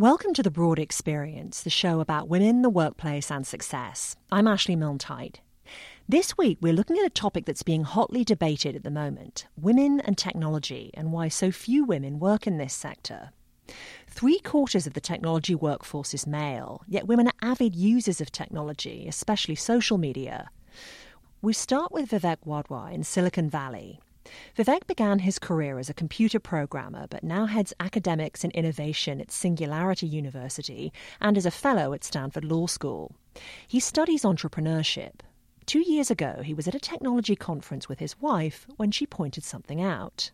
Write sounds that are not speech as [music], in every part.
Welcome to The Broad Experience, the show about women, the workplace, and success. I'm Ashley Milne-Tyte. This week, we're looking at a topic that's being hotly debated at the moment women and technology, and why so few women work in this sector. Three quarters of the technology workforce is male, yet women are avid users of technology, especially social media. We start with Vivek Wadhwa in Silicon Valley. Vivek began his career as a computer programmer, but now heads academics and innovation at Singularity University and is a fellow at Stanford Law School. He studies entrepreneurship. Two years ago, he was at a technology conference with his wife when she pointed something out.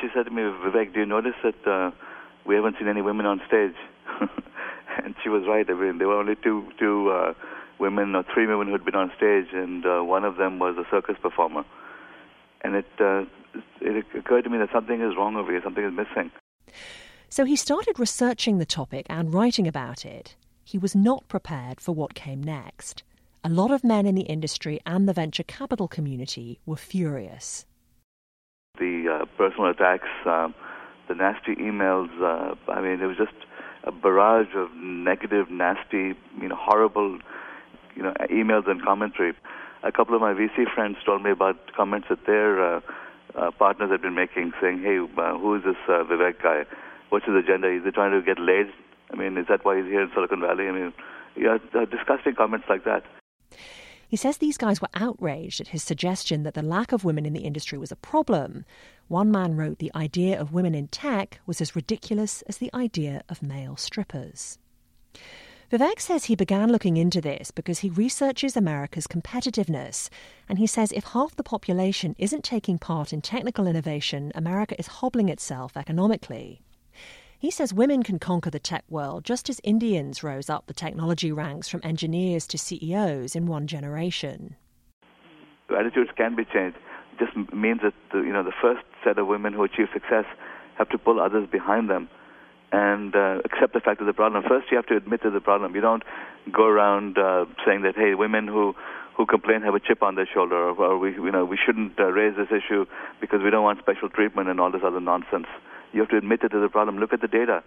She said to me, Vivek, do you notice that uh, we haven't seen any women on stage? [laughs] and she was right. I mean, there were only two, two uh, women or three women who had been on stage, and uh, one of them was a circus performer and it uh, it occurred to me that something is wrong over here, something is missing. So he started researching the topic and writing about it. He was not prepared for what came next. A lot of men in the industry and the venture capital community were furious. The uh, personal attacks, uh, the nasty emails, uh, I mean, it was just a barrage of negative, nasty, you know, horrible, you know, emails and commentary a couple of my VC friends told me about comments that their uh, uh, partners had been making, saying, "Hey, uh, who is this uh, Vivek guy? What's his agenda? Is he trying to get laid? I mean, is that why he's here in Silicon Valley? I mean, yeah, uh, disgusting comments like that." He says these guys were outraged at his suggestion that the lack of women in the industry was a problem. One man wrote the idea of women in tech was as ridiculous as the idea of male strippers. Vivek says he began looking into this because he researches America's competitiveness. And he says if half the population isn't taking part in technical innovation, America is hobbling itself economically. He says women can conquer the tech world just as Indians rose up the technology ranks from engineers to CEOs in one generation. Attitudes can be changed. It just means that the, you know the first set of women who achieve success have to pull others behind them and uh, accept the fact of the problem. First, you have to admit to the problem. You don't go around uh, saying that, hey, women who who complain have a chip on their shoulder, or, or we, you know, we shouldn't uh, raise this issue because we don't want special treatment and all this other nonsense. You have to admit it to the problem. Look at the data.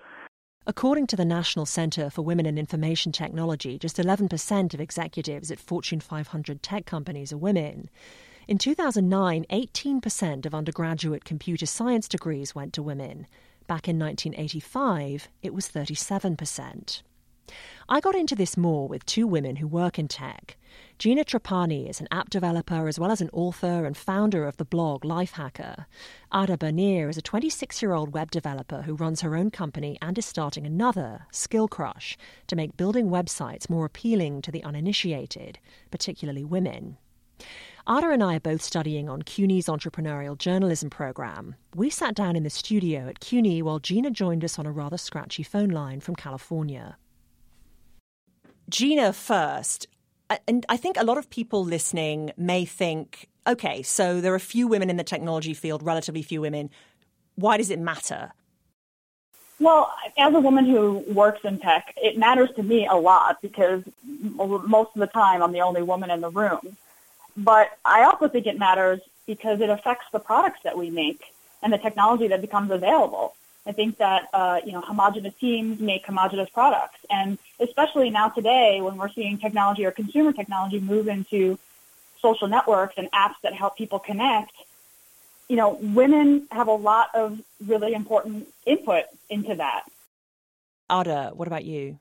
According to the National Center for Women in Information Technology, just 11% of executives at Fortune 500 tech companies are women. In 2009, 18% of undergraduate computer science degrees went to women. Back in 1985, it was 37%. I got into this more with two women who work in tech. Gina Trapani is an app developer as well as an author and founder of the blog Lifehacker. Adda Birnir is a 26 year old web developer who runs her own company and is starting another, Skillcrush, to make building websites more appealing to the uninitiated, particularly women. Adda and I are both studying on CUNY's entrepreneurial journalism program. We sat down in the studio at CUNY while Gina joined us on a rather scratchy phone line from California. Gina, first, and I think a lot of people listening may think, okay, so there are few women in the technology field, relatively few women. Why does it matter? Well, as a woman who works in tech, it matters to me a lot because most of the time I'm the only woman in the room. But I also think it matters because it affects the products that we make and the technology that becomes available. I think that uh, you know homogenous teams make homogenous products, and especially now today when we're seeing technology or consumer technology move into social networks and apps that help people connect, you know, women have a lot of really important input into that. Adda, what about you?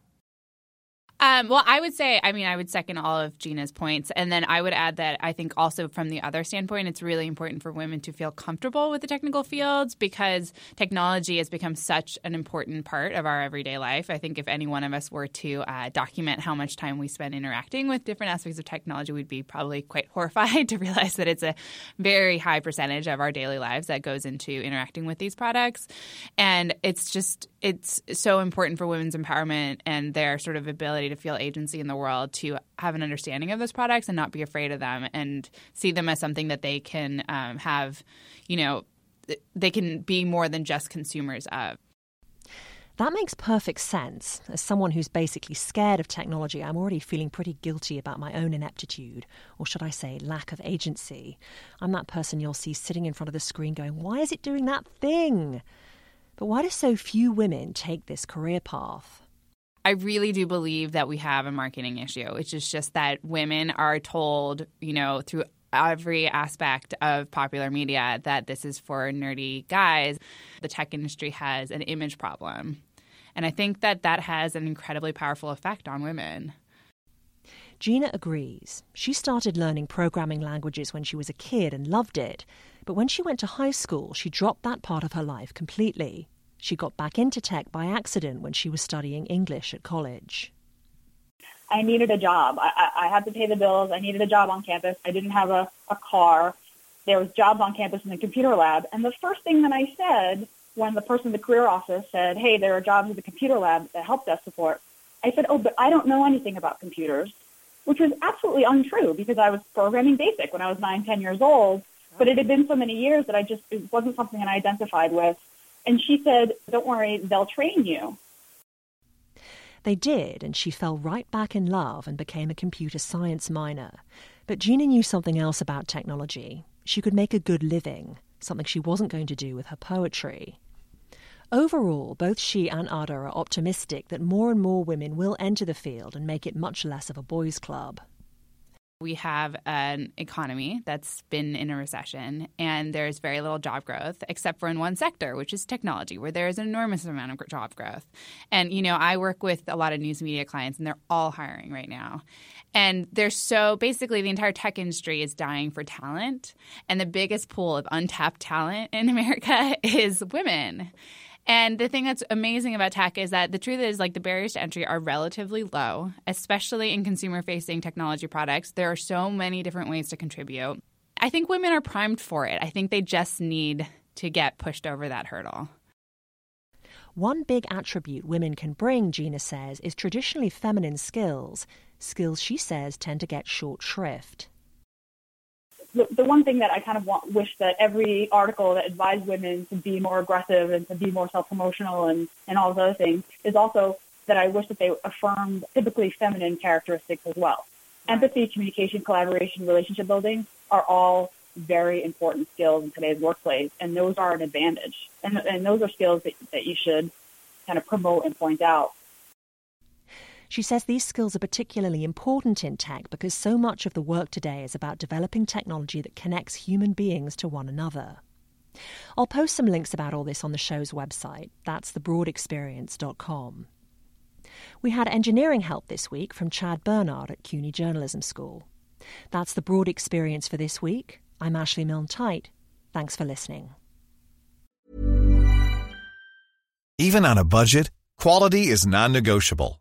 Um, well, I would say, I mean, I would second all of Gina's points. And then I would add that I think also from the other standpoint, it's really important for women to feel comfortable with the technical fields because technology has become such an important part of our everyday life. I think if any one of us were to uh, document how much time we spend interacting with different aspects of technology, we'd be probably quite [laughs] horrified to realize that it's a very high percentage of our daily lives that goes into interacting with these products. And it's just, it's so important for women's empowerment and their sort of ability to feel agency in the world to have an understanding of those products and not be afraid of them and see them as something that they can um, have, you know, they can be more than just consumers of. That makes perfect sense. As someone who's basically scared of technology, I'm already feeling pretty guilty about my own ineptitude, or should I say, lack of agency. I'm that person you'll see sitting in front of the screen going, Why is it doing that thing? But why do so few women take this career path? I really do believe that we have a marketing issue. It's just, just that women are told, you know, through every aspect of popular media that this is for nerdy guys. The tech industry has an image problem. And I think that that has an incredibly powerful effect on women. Gina agrees. She started learning programming languages when she was a kid and loved it. But when she went to high school, she dropped that part of her life completely. She got back into tech by accident when she was studying English at college. I needed a job. I, I had to pay the bills. I needed a job on campus. I didn't have a, a car. There was jobs on campus in the computer lab. And the first thing that I said when the person in the career office said, hey, there are jobs at the computer lab that help desk support, I said, oh, but I don't know anything about computers, which was absolutely untrue because I was programming BASIC when I was nine, ten years old. But it had been so many years that I just, it wasn't something that I identified with. And she said, don't worry, they'll train you. They did, and she fell right back in love and became a computer science minor. But Gina knew something else about technology. She could make a good living, something she wasn't going to do with her poetry. Overall, both she and Adda are optimistic that more and more women will enter the field and make it much less of a boys' club. We have an economy that's been in a recession, and there's very little job growth, except for in one sector, which is technology, where there is an enormous amount of job growth. And, you know, I work with a lot of news media clients, and they're all hiring right now. And they're so basically, the entire tech industry is dying for talent. And the biggest pool of untapped talent in America [laughs] is women. And the thing that's amazing about tech is that the truth is like the barriers to entry are relatively low, especially in consumer facing technology products. There are so many different ways to contribute. I think women are primed for it. I think they just need to get pushed over that hurdle. One big attribute women can bring, Gina says, is traditionally feminine skills, skills she says tend to get short shrift the, the one thing that I kind of want, wish that every article that advised women to be more aggressive and to be more self-promotional and, and all those other things is also that I wish that they affirmed typically feminine characteristics as well. Empathy, communication, collaboration, relationship building are all very important skills in today's workplace, and those are an advantage. And, and those are skills that, that you should kind of promote and point out. She says these skills are particularly important in tech because so much of the work today is about developing technology that connects human beings to one another. I'll post some links about all this on the show's website. That's thebroadexperience.com. We had engineering help this week from Chad Bernard at CUNY Journalism School. That's the Broad Experience for this week. I'm Ashley Milne Tyte. Thanks for listening. Even on a budget, quality is non negotiable.